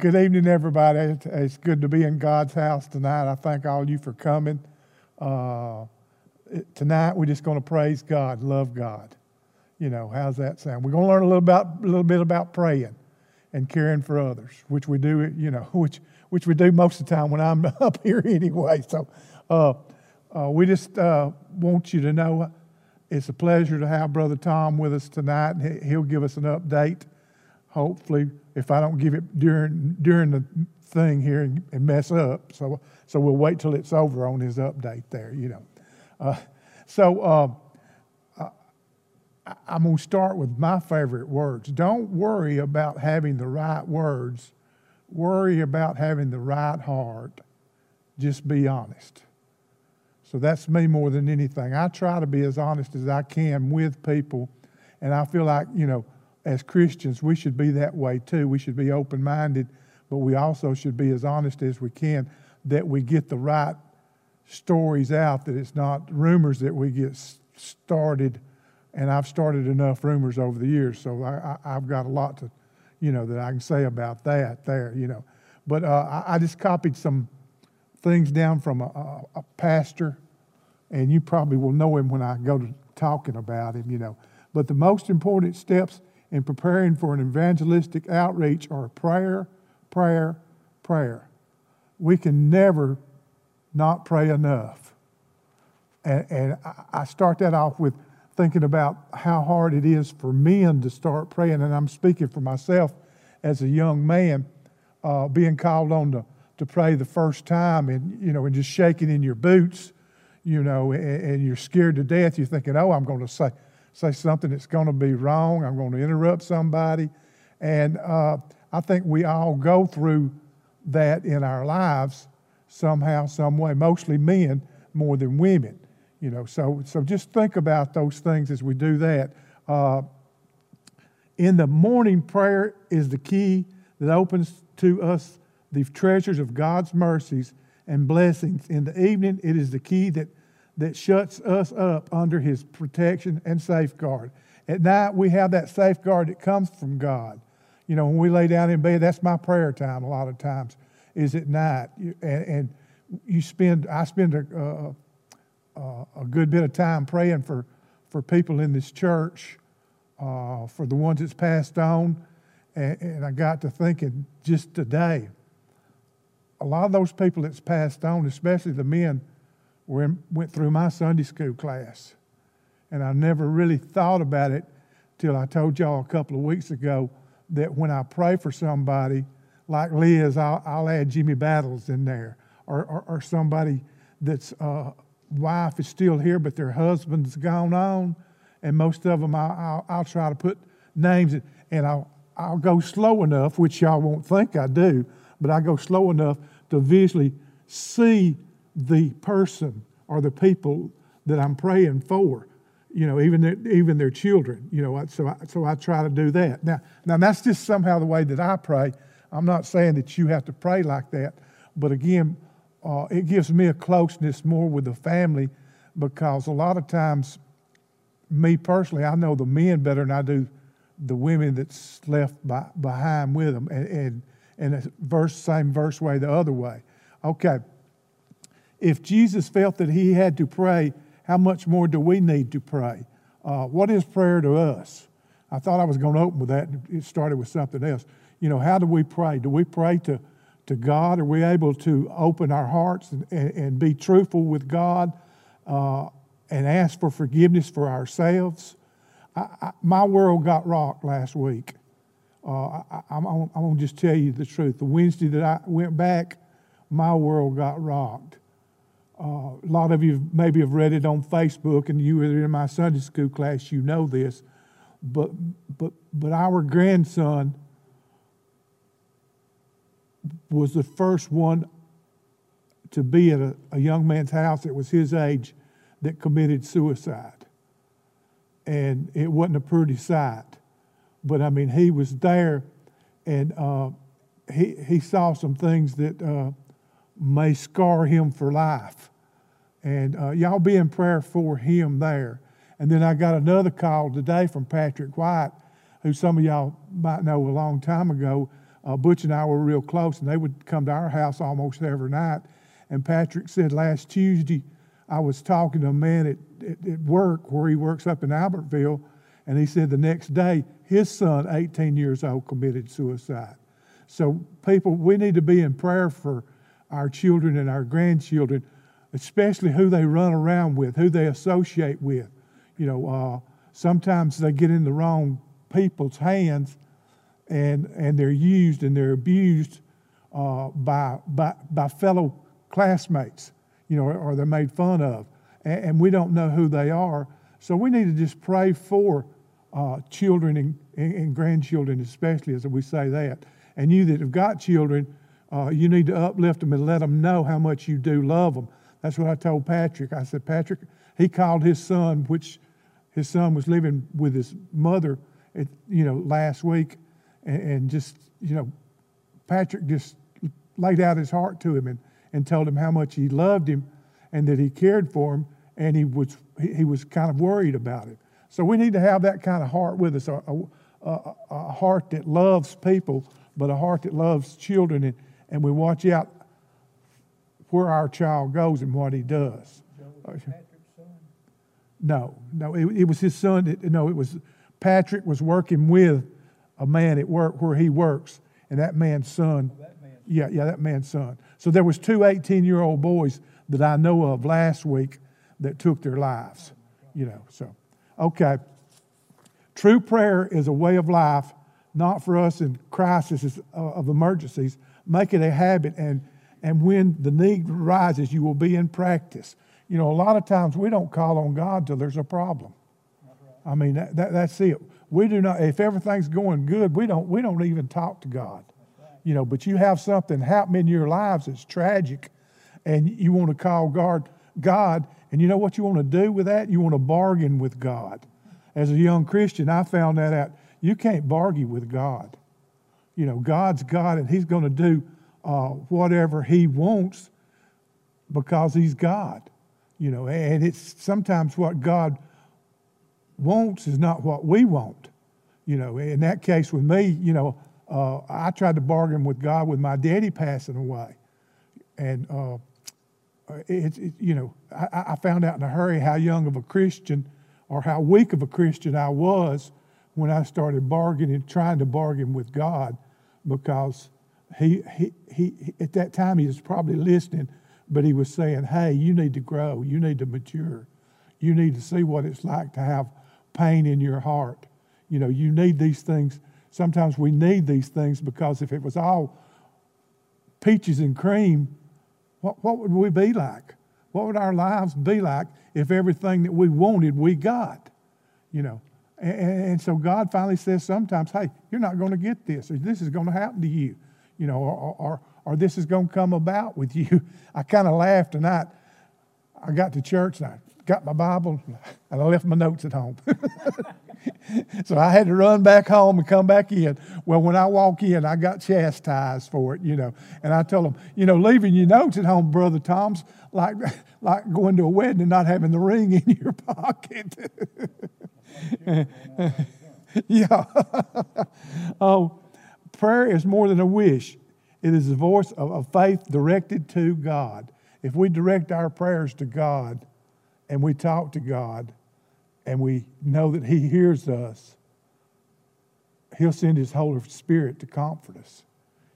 Good evening, everybody. It's good to be in God's house tonight. I thank all you for coming. Uh, tonight, we're just going to praise God, love God. You know, how's that sound? We're going to learn a little about a little bit about praying and caring for others, which we do. You know, which which we do most of the time when I'm up here anyway. So, uh, uh, we just uh, want you to know it's a pleasure to have Brother Tom with us tonight. He'll give us an update. Hopefully, if I don't give it during during the thing here and, mess up, so so we'll wait till it's over on his update there. You know, uh, so uh, I'm going to start with my favorite words. Don't worry about having the right words. Worry about having the right heart. Just be honest. So that's me more than anything. I try to be as honest as I can with people, and I feel like, you know, as Christians, we should be that way too. We should be open minded, but we also should be as honest as we can that we get the right stories out, that it's not rumors that we get started. And I've started enough rumors over the years, so I, have got a lot to, you know, that I can say about that there, you know. But uh, I, I just copied some things down from a, a, a, pastor, and you probably will know him when I go to talking about him, you know. But the most important steps in preparing for an evangelistic outreach are prayer, prayer, prayer. We can never not pray enough. And, and I start that off with thinking about how hard it is for men to start praying, and I'm speaking for myself as a young man, uh, being called on to to pray the first time and, you know, and just shaking in your boots, you know, and, and you're scared to death. You're thinking, oh, I'm going to say, say something that's going to be wrong. I'm going to interrupt somebody. And uh, I think we all go through that in our lives somehow, some way, mostly men more than women. You know, so, so just think about those things as we do that. Uh, in the morning, prayer is the key that opens to us the treasures of God's mercies and blessings. In the evening, it is the key that, that shuts us up under His protection and safeguard. At night, we have that safeguard that comes from God. You know, when we lay down in bed, that's my prayer time a lot of times, is at night. And, and you spend, I spend a, a, a, good bit of time praying for, for people in this church, uh, for the ones that's passed on. And, and I got to thinking just today, a lot of those people that's passed on, especially the men, went through my Sunday school class. And I never really thought about it till I told y'all a couple of weeks ago that when I pray for somebody, like Liz, I'll, I'll add Jimmy Battles in there, or, or, or somebody that's uh, wife is still here, but their husband's gone on. And most of them, I'll, I'll, try to put names, in, and I'll, I'll go slow enough, which y'all won't think I do, but I go slow enough to visually see the person or the people that I'm praying for. You know, even their, even their children. You know, so I, so I try to do that. Now, now that's just somehow the way that I pray. I'm not saying that you have to pray like that, but again, uh, it gives me a closeness more with the family because a lot of times, me personally, I know the men better than I do the women that's left by, behind with them, and, and and verse, same verse way the other way. Okay. If Jesus felt that he had to pray, how much more do we need to pray? Uh, what is prayer to us? I thought I was going to open with that, and it started with something else. You know, how do we pray? Do we pray to, to God? Are we able to open our hearts and, and, and be truthful with God uh, and ask for forgiveness for ourselves? I, I, my world got rocked last week. Uh, I, am going to just tell you the truth. The Wednesday that I went back, my world got rocked. Uh, a lot of you maybe have read it on Facebook, and you were in my Sunday school class, you know this. But, but, but our grandson was the first one to be at a, a young man's house that was his age that committed suicide. And it wasn't a pretty sight but I mean, he was there and uh, he, he saw some things that uh, may scar him for life. And uh, y'all be in prayer for him there. And then I got another call today from Patrick White, who some of y'all might know a long time ago uh, Butch and I were real close, and they would come to our house almost every night. And Patrick said last Tuesday, I was talking to a man at, at, at work where he works up in Albertville, and he said the next day his son, 18 years old, committed suicide. So, people, we need to be in prayer for our children and our grandchildren, especially who they run around with, who they associate with. You know, uh, sometimes they get in the wrong people's hands and, and they're used and they're abused uh, by, by, by fellow classmates, you know, or they're made fun of. And, and, we don't know who they are. So we need to just pray for uh, children and, and, grandchildren, especially as we say that. And you that have got children, uh, you need to uplift them and let them know how much you do love them. That's what I told Patrick. I said, Patrick, he called his son, which his son was living with his mother, at, you know, last week, and, and just, you know, Patrick just laid out his heart to him and, and told him how much he loved him and that he cared for him, and he was, he was kind of worried about it. So we need to have that kind of heart with us a, a, a heart that loves people, but a heart that loves children, and, and we watch out where our child goes and what he does. No, no, it, it, was his son. That, no, it was Patrick was working with a man at work where he works, and that man's son. Oh, that yeah, yeah, that man's son. So there was two 18-year-old boys that I know of last week that took their lives. You know, so okay. True prayer is a way of life, not for us in crises uh, of emergencies. Make it a habit, and and when the need rises, you will be in practice. You know, a lot of times we don't call on God till there's a problem. I mean, that, that, that's it. We do not. If everything's going good, we don't. We don't even talk to God. You know, but you have something happen in your lives that's tragic, and you want to call God. God, and you know what you want to do with that? You want to bargain with God. As a young Christian, I found that out. You can't bargain with God. You know, God's God, and He's going to do uh, whatever He wants because He's God. You know, and it's sometimes what God wants is not what we want. You know, in that case with me, you know, uh, I tried to bargain with God with my daddy passing away. And uh, it's, it, you know, I, I, found out in a hurry how young of a Christian or how weak of a Christian I was when I started bargaining, trying to bargain with God because he, he, he, at that time he was probably listening but he was saying, hey, you need to grow, you need to mature, you need to see what it's like to have pain in your heart. You know, you need these things. Sometimes we need these things because if it was all peaches and cream, what, what would we be like? What would our lives be like if everything that we wanted we got? You know, and, and so God finally says sometimes, hey, you're not going to get this, or this is going to happen to you, you know, or, or, or this is going to come about with you. I kind of laughed tonight. I got to church and I got my Bible and I left my notes at home. so I had to run back home and come back in. Well, when I walk in, I got chastised for it, you know. And I told them, you know, leaving your notes at home, Brother Tom's like, like going to a wedding and not having the ring in your pocket. yeah. oh, prayer is more than a wish. It is the voice of, of faith directed to God. If we direct our prayers to God and we talk to God and we know that He hears us, He'll send His Holy Spirit to comfort us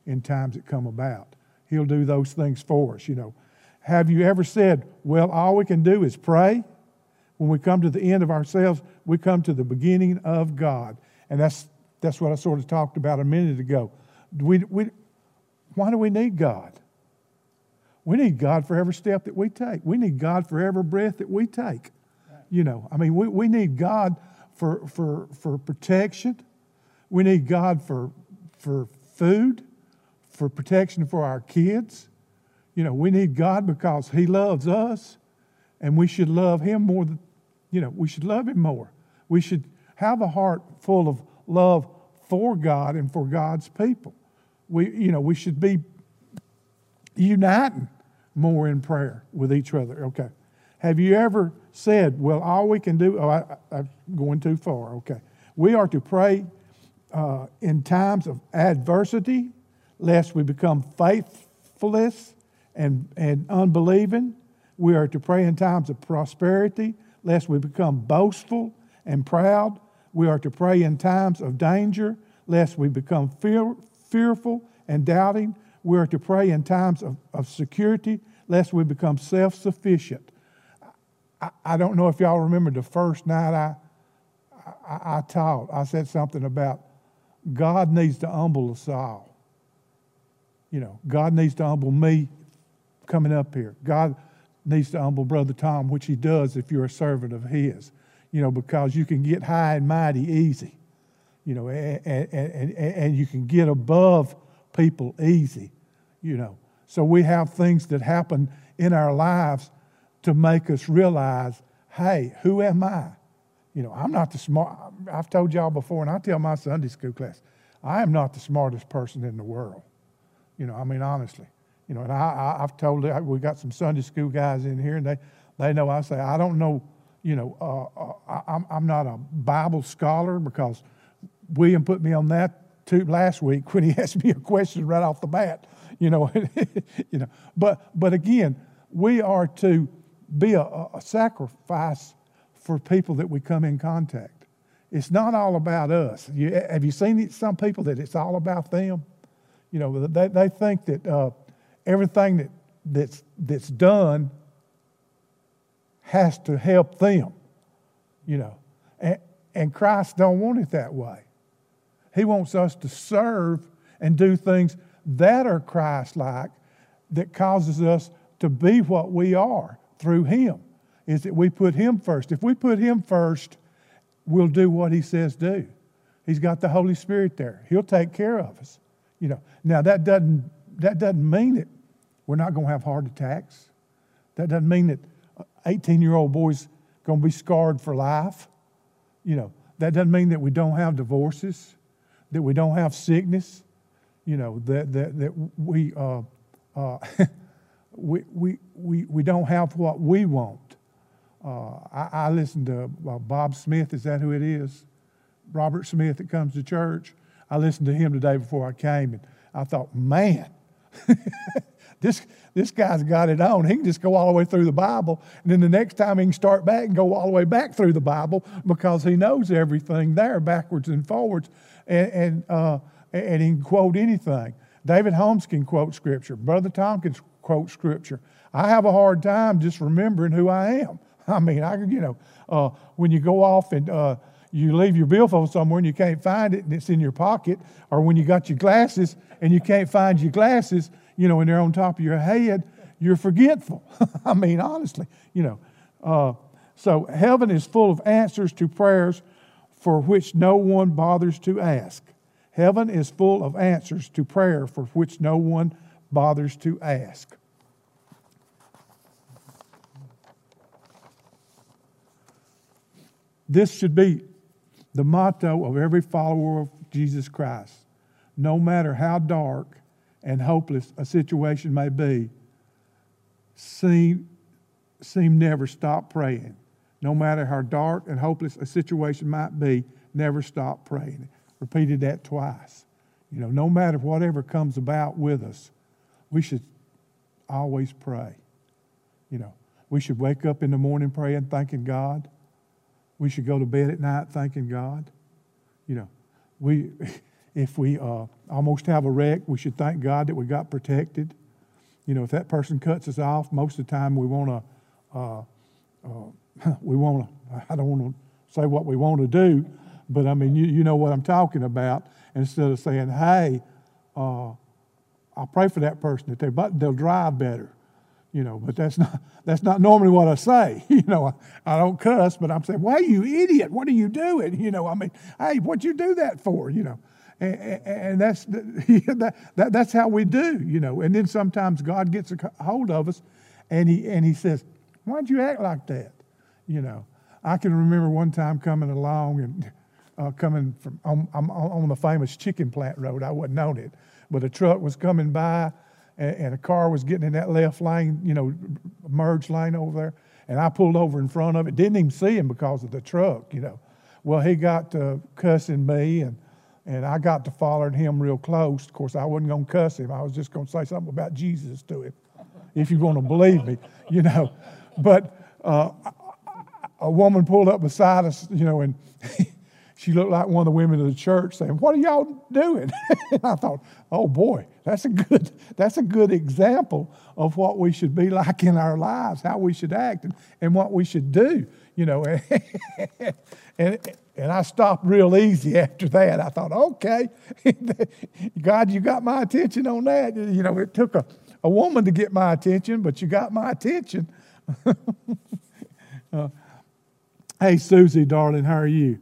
in times that come about. He'll do those things for us, you know. Have you ever said, well, all we can do is pray? When we come to the end of ourselves, we come to the beginning of God. And that's, that's what I sort of talked about a minute ago. We, we, why do we need God? We need God for every step that we take. We need God for every breath that we take. You know, I mean, we, we need God for, for, for protection. We need God for, for food, for protection for our kids. You know, we need God because He loves us, and we should love Him more than, you know, we should love Him more. We should have a heart full of love for God and for God's people we, you know, we should be uniting more in prayer with each other. Okay. Have you ever said, well, all we can do, oh, I, am going too far. Okay. We are to pray uh, in times of adversity, lest we become faithless and, and unbelieving. We are to pray in times of prosperity, lest we become boastful and proud. We are to pray in times of danger, lest we become fear, fearful and doubting. We are to pray in times of, of security, lest we become self sufficient. I, I, don't know if y'all remember the first night I, I, I taught, I said something about God needs to humble us all. You know, God needs to humble me coming up here. God needs to humble Brother Tom, which he does if you're a servant of his, you know, because you can get high and mighty easy, you know, and, and, and, and you can get above people easy, you know. So we have things that happen in our lives to make us realize, hey, who am I? You know, I'm not the smart. I've told y'all before, and I tell my Sunday school class, I am not the smartest person in the world. You know, I mean, honestly. You know, and I, I, have told it, we got some Sunday school guys in here, and they, they know I say, I don't know, you know, uh, uh, I'm, I'm not a Bible scholar because William put me on that too last week when he asked me a question right off the bat, you know. you know. But, but again, we are to be a, a sacrifice for people that we come in contact. It's not all about us. You, have you seen some people that it's all about them? You know, they, they think that uh, everything that, that's, that's done has to help them, you know. And, and Christ don't want it that way. He wants us to serve and do things that are Christ-like that causes us to be what we are through Him is that we put Him first. If we put Him first, we'll do what He says do. He's got the Holy Spirit there. He'll take care of us. You know. Now that doesn't that doesn't mean that we're not going to have heart attacks. That doesn't mean that 18 year old boys going to be scarred for life. You know. That doesn't mean that we don't have divorces, that we don't have sickness. You know that that that we. Uh, uh, we, we, we, we don't have what we want. Uh, I, I listened to uh, Bob Smith, is that who it is? Robert Smith that comes to church. I listened to him today before I came, and I thought, man, this, this guy's got it on. He can just go all the way through the Bible, and then the next time he can start back and go all the way back through the Bible because he knows everything there, backwards and forwards, and, and, uh, and he can quote anything. David Holmes can quote Scripture. Brother Tom can quote Scripture. I have a hard time just remembering who I am. I mean, I you know, uh, when you go off and uh, you leave your billfold somewhere and you can't find it and it's in your pocket, or when you got your glasses and you can't find your glasses, you know, when they're on top of your head, you're forgetful. I mean, honestly, you know. Uh, so heaven is full of answers to prayers for which no one bothers to ask. Heaven is full of answers to prayer for which no one bothers to ask. This should be the motto of every follower of Jesus Christ. No matter how dark and hopeless a situation may be, seem, seem never stop praying. No matter how dark and hopeless a situation might be, never stop praying. Repeated that twice. You know, no matter whatever comes about with us, we should always pray. You know, we should wake up in the morning praying, thanking God. We should go to bed at night thanking God. You know, we, if we uh, almost have a wreck, we should thank God that we got protected. You know, if that person cuts us off, most of the time we want to, uh, uh, we want to, I don't want to say what we want to do, but I mean, you, you know what I'm talking about. Instead of saying, hey, uh, I pray for that person that they, but they'll drive better you know, but that's not, that's not normally what I say. You know, I, I don't cuss, but I'm saying, why you idiot? What are you doing? You know, I mean, hey, what'd you do that for? You know, and, and that's, that, that, that's how we do, you know. And then sometimes God gets a hold of us and he, and he says, why'd you act like that? You know, I can remember one time coming along and uh, coming from, on, I'm on the famous chicken plant road. I wasn't on it, but a truck was coming by and, and a car was getting in that left lane, you know, merge lane over there. And I pulled over in front of it. Didn't even see him because of the truck, you know. Well, he got to cussing me and and I got to following him real close. Of course, I wasn't going to cuss him. I was just going to say something about Jesus to him, if you want to believe me, you know. But uh, a woman pulled up beside us, you know, and she looked like one of the women of the church saying, What are y'all doing? and I thought, oh boy, that's a good, that's a good example of what we should be like in our lives, how we should act and, and what we should do, you know. and, and I stopped real easy after that. I thought, okay, God, you got my attention on that. You know, it took a, a woman to get my attention, but you got my attention. uh, hey, Susie, darling, how are you?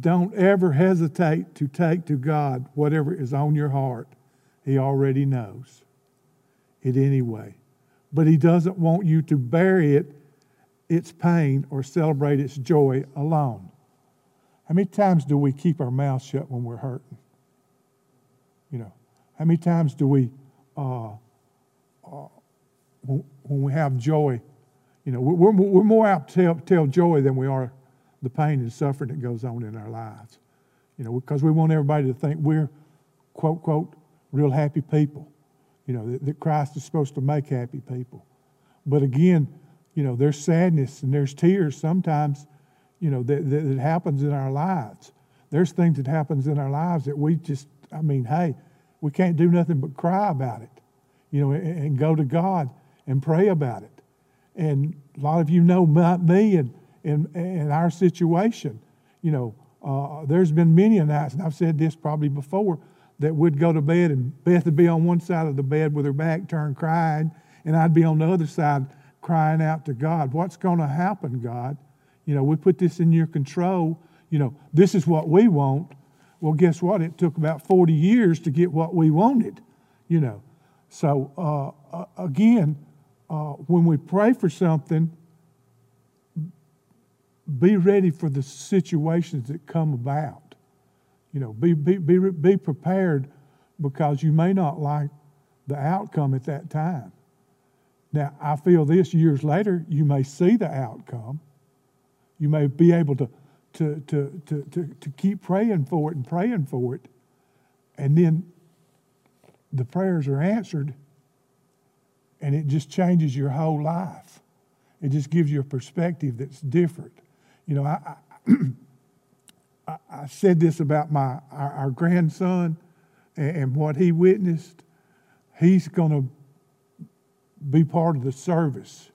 Don't ever hesitate to take to God whatever is on your heart. He already knows it anyway. But He doesn't want you to bury it, its pain, or celebrate its joy alone. How many times do we keep our mouth shut when we're hurting? You know, how many times do we, uh, uh, when, when, we have joy, you know, we're, we're more apt to tell, tell joy than we are the pain and suffering that goes on in our lives. You know, because we want everybody to think we're, quote, quote, real happy people. You know, that, that Christ is supposed to make happy people. But again, you know, there's sadness and there's tears sometimes, you know, that, that, that happens in our lives. There's things that happens in our lives that we just, I mean, hey, we can't do nothing but cry about it, you know, and, and go to God and pray about it. And a lot of you know me and in, in our situation. You know, uh, there's been many nights, and I've said this probably before, that we'd go to bed and Beth would be on one side of the bed with her back turned crying, and I'd be on the other side crying out to God, What's going to happen, God? You know, we put this in your control. You know, this is what we want. Well, guess what? It took about 40 years to get what we wanted, you know. So, uh, again, uh, when we pray for something, be ready for the situations that come about. You know, be, be, be, be prepared because you may not like the outcome at that time. Now, I feel this years later, you may see the outcome. You may be able to, to, to, to, to, to keep praying for it and praying for it. And then the prayers are answered, and it just changes your whole life. It just gives you a perspective that's different. You know, I, I, I said this about my our, our grandson and, and what he witnessed. He's going to be part of the service.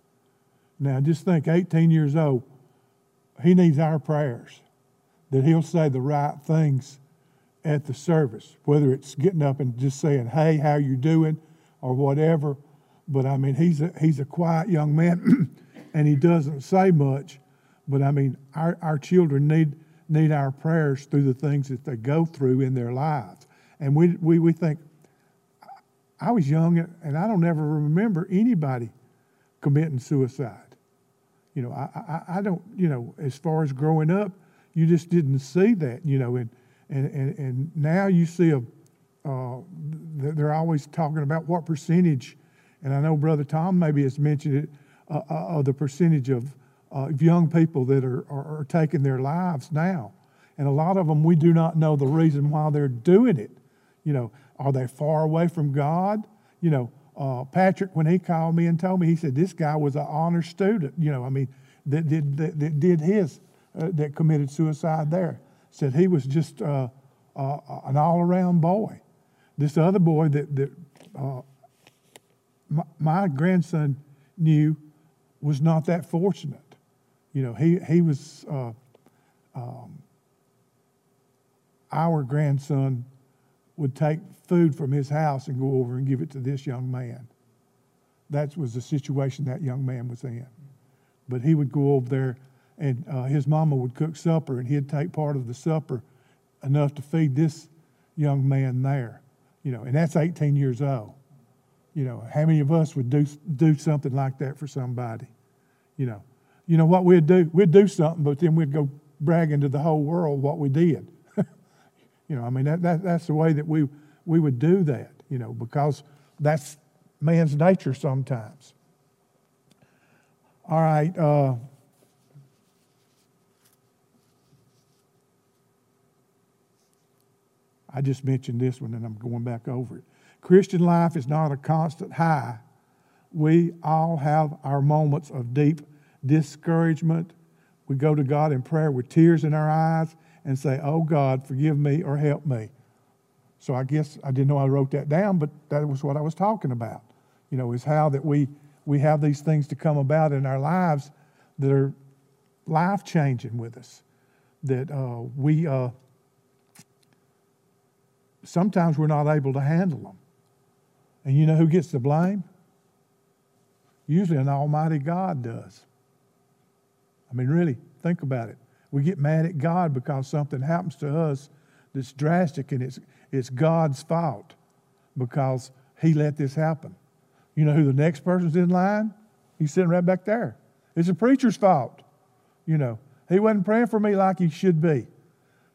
Now, just think 18 years old, he needs our prayers that he'll say the right things at the service, whether it's getting up and just saying, hey, how you doing, or whatever. But I mean, he's a, he's a quiet young man, and he doesn't say much, but I mean, our, our children need, need our prayers through the things that they go through in their lives. And we, we, we think, I was young and I don't ever remember anybody committing suicide. You know, I, I, I don't, you know, as far as growing up, you just didn't see that, you know, and, and, and, and now you see a, uh, they're always talking about what percentage, and I know Brother Tom maybe has mentioned it, uh, uh, of the percentage of uh, young people that are, are, are taking their lives now. And a lot of them, we do not know the reason why they're doing it. You know, are they far away from God? You know, uh, Patrick, when he called me and told me, he said this guy was an honor student. You know, I mean, that did that, that did his uh, that committed suicide there. Said he was just uh, uh an all-around boy. This other boy that that uh, my, my grandson knew was not that fortunate. You know, he, he was, uh, um, our grandson would take food from his house and go over and give it to this young man. That was the situation that young man was in. But he would go over there, and uh, his mama would cook supper, and he'd take part of the supper enough to feed this young man there. You know, and that's 18 years old. You know, how many of us would do, do something like that for somebody? You know, you know what we'd do? We'd do something, but then we'd go bragging to the whole world what we did. you know, I mean, that, that, that's the way that we, we would do that, you know, because that's man's nature sometimes. All right. Uh, I just mentioned this one and I'm going back over it. Christian life is not a constant high. We all have our moments of deep discouragement. We go to God in prayer with tears in our eyes and say, Oh God, forgive me or help me. So I guess I didn't know I wrote that down, but that was what I was talking about. You know, is how that we we have these things to come about in our lives that are life changing with us. That uh, we uh, sometimes we're not able to handle them. And you know who gets the blame? Usually an almighty God does. I mean, really, think about it. We get mad at God because something happens to us that's drastic and it's, it's God's fault because He let this happen. You know who the next person's in line? He's sitting right back there. It's a preacher's fault. You know, he wasn't praying for me like he should be.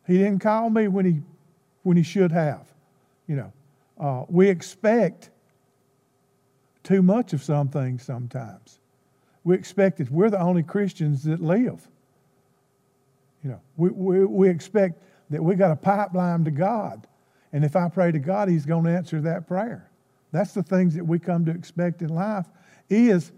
He didn't call me when he, when he should have. You know, uh, we expect too much of some things sometimes. We expect that we're the only Christians that live. You know, we, we, we expect that we got a pipeline to God. And if I pray to God, He's going to answer that prayer. That's the things that we come to expect in life is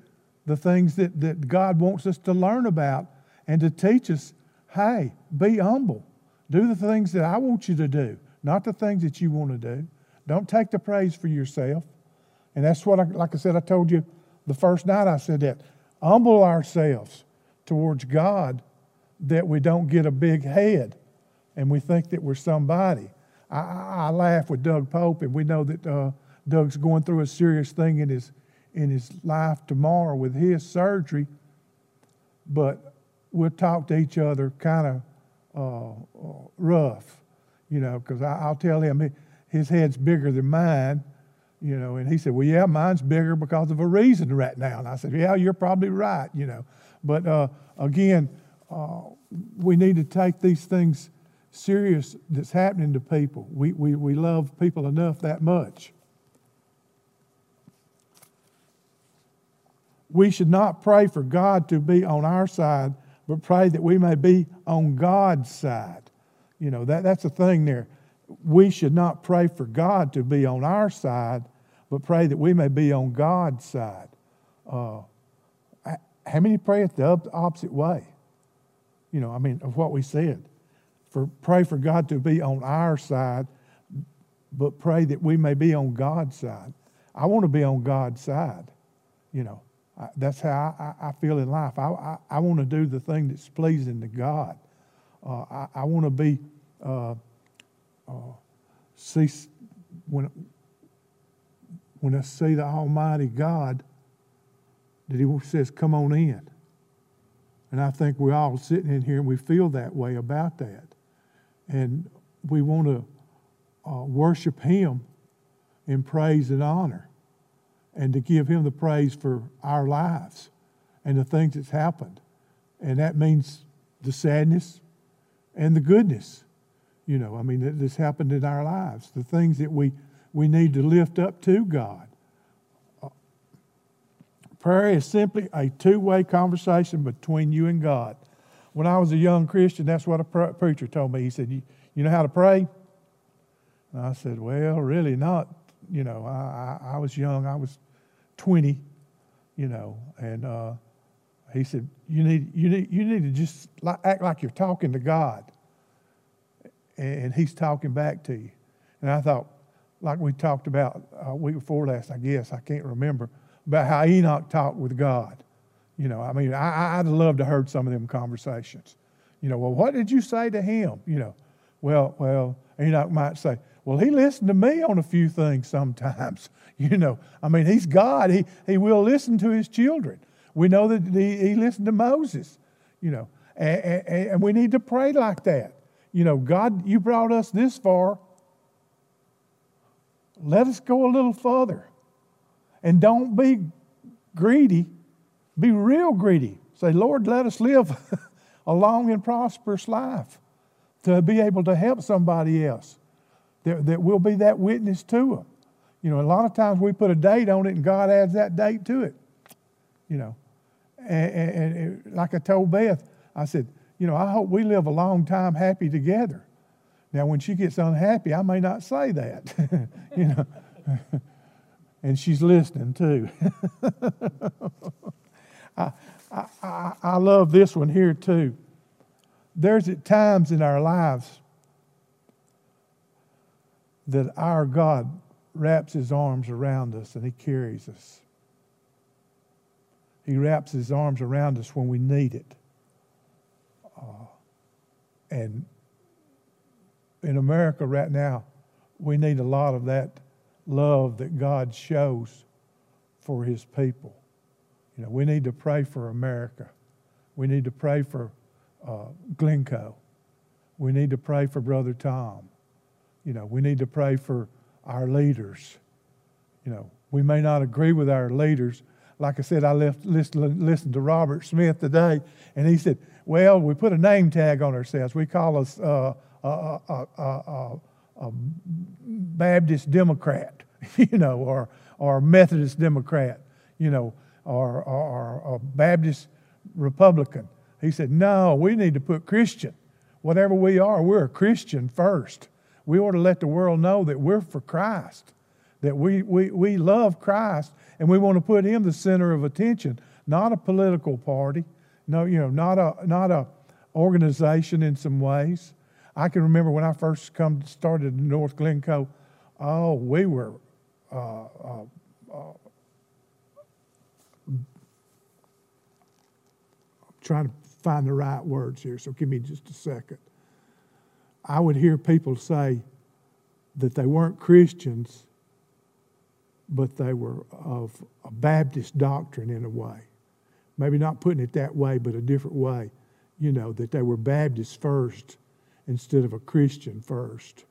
the things that, that God wants us to learn about and to teach us, hey, be humble. Do the things that I want you to do, not the things that you want to do. Don't take the praise for yourself. And that's what, I, like I said, I told you the first night I said that. Humble ourselves towards God that we don't get a big head and we think that we're somebody. I, I, laugh with Doug Pope, and we know that uh, Doug's going through a serious thing in his, in his life tomorrow with his surgery. But we'll talk to each other kind of uh, uh, rough, you know, because I'll tell him his head's bigger than mine you know, and he said, well, yeah, mine's bigger because of a reason right now. And I said, yeah, you're probably right, you know. But uh, again, uh, we need to take these things serious that's happening to people. We, we, we love people enough that much. We should not pray for God to be on our side, but pray that we may be on God's side. You know, that, that's the thing there. We should not pray for God to be on our side, but pray that we may be on God's side. Uh, how many pray it the opposite way? You know, I mean, of what we said. For pray for God to be on our side, but pray that we may be on God's side. I want to be on God's side. You know, I, that's how I, I, feel in life. I, I, I, want to do the thing that's pleasing to God. Uh, I, want to be uh, uh, see when when I see the Almighty God that He says, Come on in. And I think we're all sitting in here and we feel that way about that. And we want to uh, worship Him in praise and honor and to give Him the praise for our lives and the things that's happened. And that means the sadness and the goodness. You know, I mean, that this happened in our lives. The things that we we need to lift up to God. Prayer is simply a two way conversation between you and God. When I was a young Christian, that's what a preacher told me. He said, You, you know how to pray? And I said, Well, really not. You know, I, I, I was young, I was 20, you know, and uh, he said, you need, you, need, you need to just act like you're talking to God. And he's talking back to you. And I thought, like we talked about a week before last, I guess, I can't remember, about how Enoch talked with God. You know, I mean, I, I'd love to heard some of them conversations. You know, well, what did you say to him? You know, well, well, Enoch might say, well, he listened to me on a few things sometimes. You know, I mean, he's God. He, he will listen to his children. We know that he, he listened to Moses, you know, and, and, and we need to pray like that. You know, God, you brought us this far let us go a little further. And don't be greedy, be real greedy. Say, Lord, let us live a long and prosperous life to be able to help somebody else, that, that we'll be that witness to them. You know, a lot of times we put a date on it and God adds that date to it. You know, And, and, and like I told Beth, I said, you know, I hope we live a long time happy together. Now, when she gets unhappy, I may not say that, you know. and she's listening too. I, I, I love this one here too. There's at times in our lives that our God wraps his arms around us and he carries us. He wraps his arms around us when we need it. Uh, and in America right now, we need a lot of that love that God shows for his people. You know, we need to pray for America. We need to pray for uh, Glencoe. We need to pray for Brother Tom. You know, we need to pray for our leaders. You know, we may not agree with our leaders. Like I said, I left listened, listened to Robert Smith today, and he said, "Well, we put a name tag on ourselves. We call us uh, a, a, a, a Baptist Democrat, you know, or or Methodist Democrat, you know, or, or, or a Baptist Republican." He said, "No, we need to put Christian. Whatever we are, we're a Christian first. We ought to let the world know that we're for Christ, that we, we, we love Christ, and we want to put him the center of attention, not a political party, no, you know, not a not a organization in some ways. I can remember when I first come started in North Glencoe, oh, we were uh, uh, uh, trying to find the right words here, so give me just a second. I would hear people say that they weren't Christians, but they were of a Baptist doctrine in a way. Maybe not putting it that way, but a different way. You know, that they were Baptists first instead of a Christian first.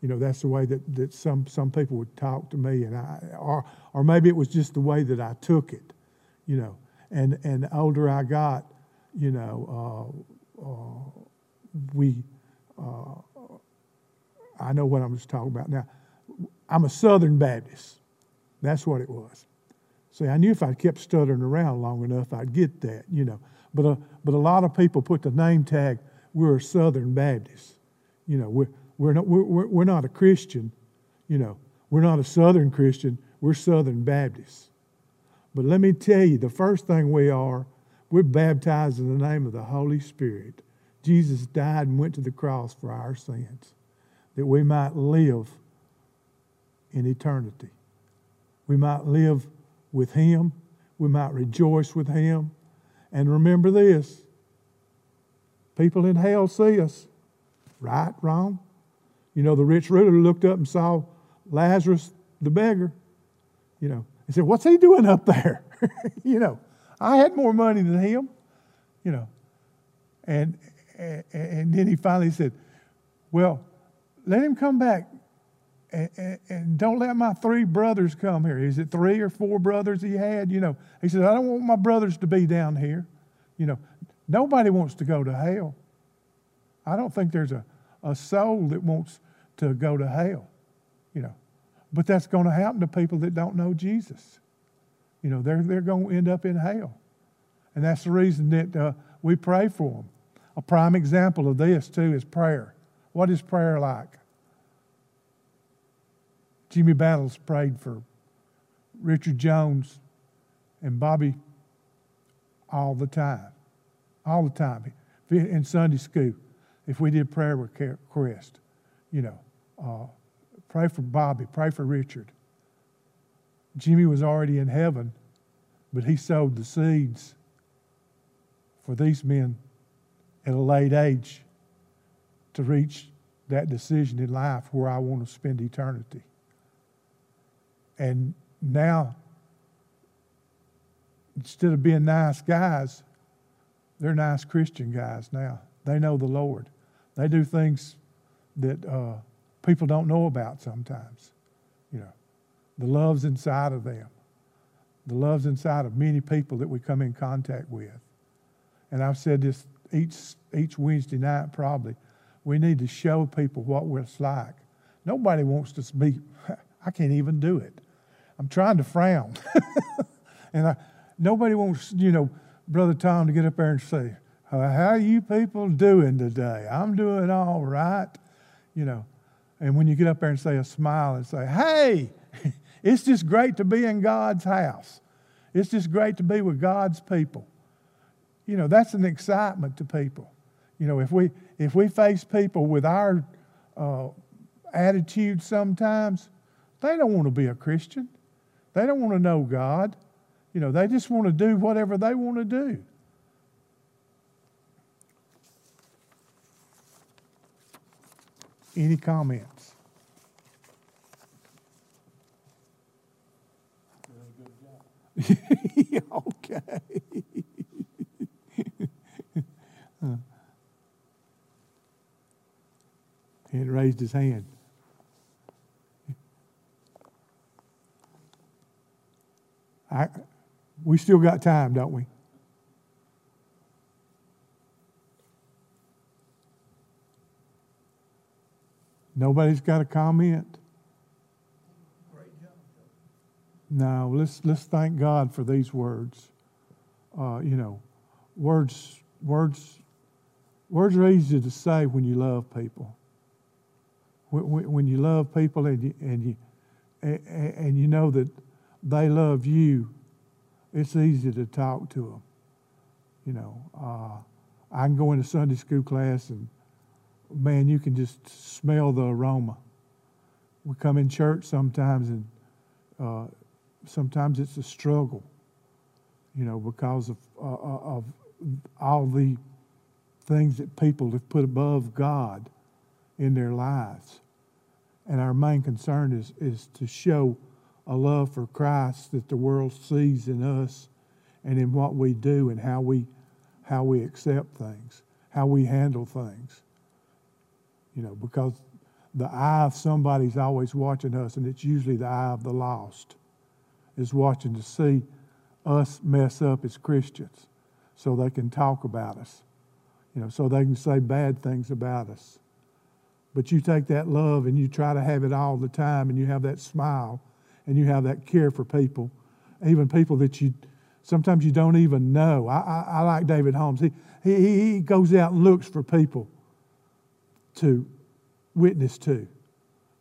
You know, that's the way that, that some, some people would talk to me, and I, or, or maybe it was just the way that I took it, you know. And, and the older I got, you know, uh, uh, we, uh, I know what I'm just talking about now. I'm a Southern Baptist. That's what it was. See, I knew if I kept stuttering around long enough, I'd get that, you know. But, a, but a lot of people put the name tag, we're Southern Baptist. You know, we're, we're, not, we're, we're not a Christian, you know. We're not a Southern Christian, we're Southern Baptists. But let me tell you, the first thing we are, we're baptized in the name of the Holy Spirit. Jesus died and went to the cross for our sins, that we might live in eternity. We might live with Him, we might rejoice with Him. And remember this people in hell see us. Right, wrong? You know, the rich ruler looked up and saw Lazarus the beggar. You know, he said, What's he doing up there? you know, I had more money than him. You know, and and and then he finally said, Well, let him come back and, and, and, don't let my three brothers come here. Is it three or four brothers he had? You know, he said, I don't want my brothers to be down here. You know, nobody wants to go to hell. I don't think there's a, a soul that wants to go to hell, you know. But that's going to happen to people that don't know Jesus. You know, they're, they're going to end up in hell. And that's the reason that uh, we pray for them. A prime example of this, too, is prayer. What is prayer like? Jimmy Battles prayed for Richard Jones and Bobby all the time. All the time. In Sunday school, if we did prayer request, you know, uh, pray for Bobby, pray for Richard. Jimmy was already in heaven, but he sowed the seeds for these men at a late age to reach that decision in life where I want to spend eternity. And now, instead of being nice guys, they're nice Christian guys now. They know the Lord. They do things that uh, people don't know about sometimes. You know, the love's inside of them. The love's inside of many people that we come in contact with. And I've said this each, each Wednesday night probably, we need to show people what it's like. Nobody wants to be, I can't even do it. I'm trying to frown. and I, nobody wants, you know, Brother Tom to get up there and say, How are you people doing today? I'm doing all right. You know, and when you get up there and say a smile and say, Hey, it's just great to be in God's house. It's just great to be with God's people. You know, that's an excitement to people. You know, if we if we face people with our uh, attitude sometimes, they don't want to be a Christian. They don't want to know God. You know, they just want to do whatever they want to do. Any comments? okay. He had raised his hand. I, we still got time, don't we? Nobody's got a comment. Now let's let's thank God for these words. Uh, you know, words words words are easy to say when you love people. When, when you love people and you and you and you know that they love you, it's easy to talk to them. You know, uh, I can go into Sunday school class and, man, you can just smell the aroma. We come in church sometimes and uh, sometimes it's a struggle, you know, because of, uh, uh of all the things that people have put above God in their lives. And our main concern is, is to show a love for Christ that the world sees in us and in what we do and how we how we accept things, how we handle things. You know, because the eye of somebody's always watching us, and it's usually the eye of the lost, is watching to see us mess up as Christians so they can talk about us, you know, so they can say bad things about us. But you take that love and you try to have it all the time and you have that smile and you have that care for people, even people that you sometimes you don't even know. I, I, I like David Holmes. He, he, he goes out and looks for people to witness to,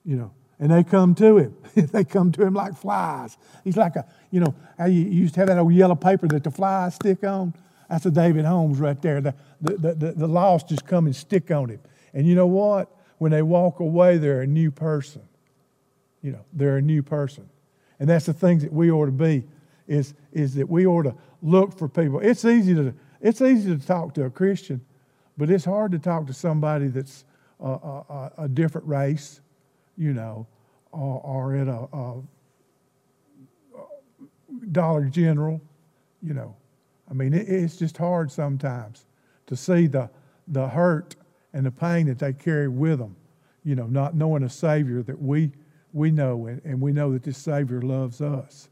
you know, and they come to him. they come to him like flies. He's like a, you know, how you used to have that old yellow paper that the flies stick on. That's a David Holmes right there. The, the, the, the lost just come and stick on him. And you know what? When they walk away, they're a new person. You know, they're a new person. And that's the things that we ought to be, is, is that we ought to look for people. It's easy to, it's easy to talk to a Christian, but it's hard to talk to somebody that's a, a, a different race, you know, or, or at a, a Dollar General, you know. I mean, it, it's just hard sometimes to see the, the hurt and the pain that they carry with them, you know, not knowing a Savior that we we know, and we know that this Savior loves us.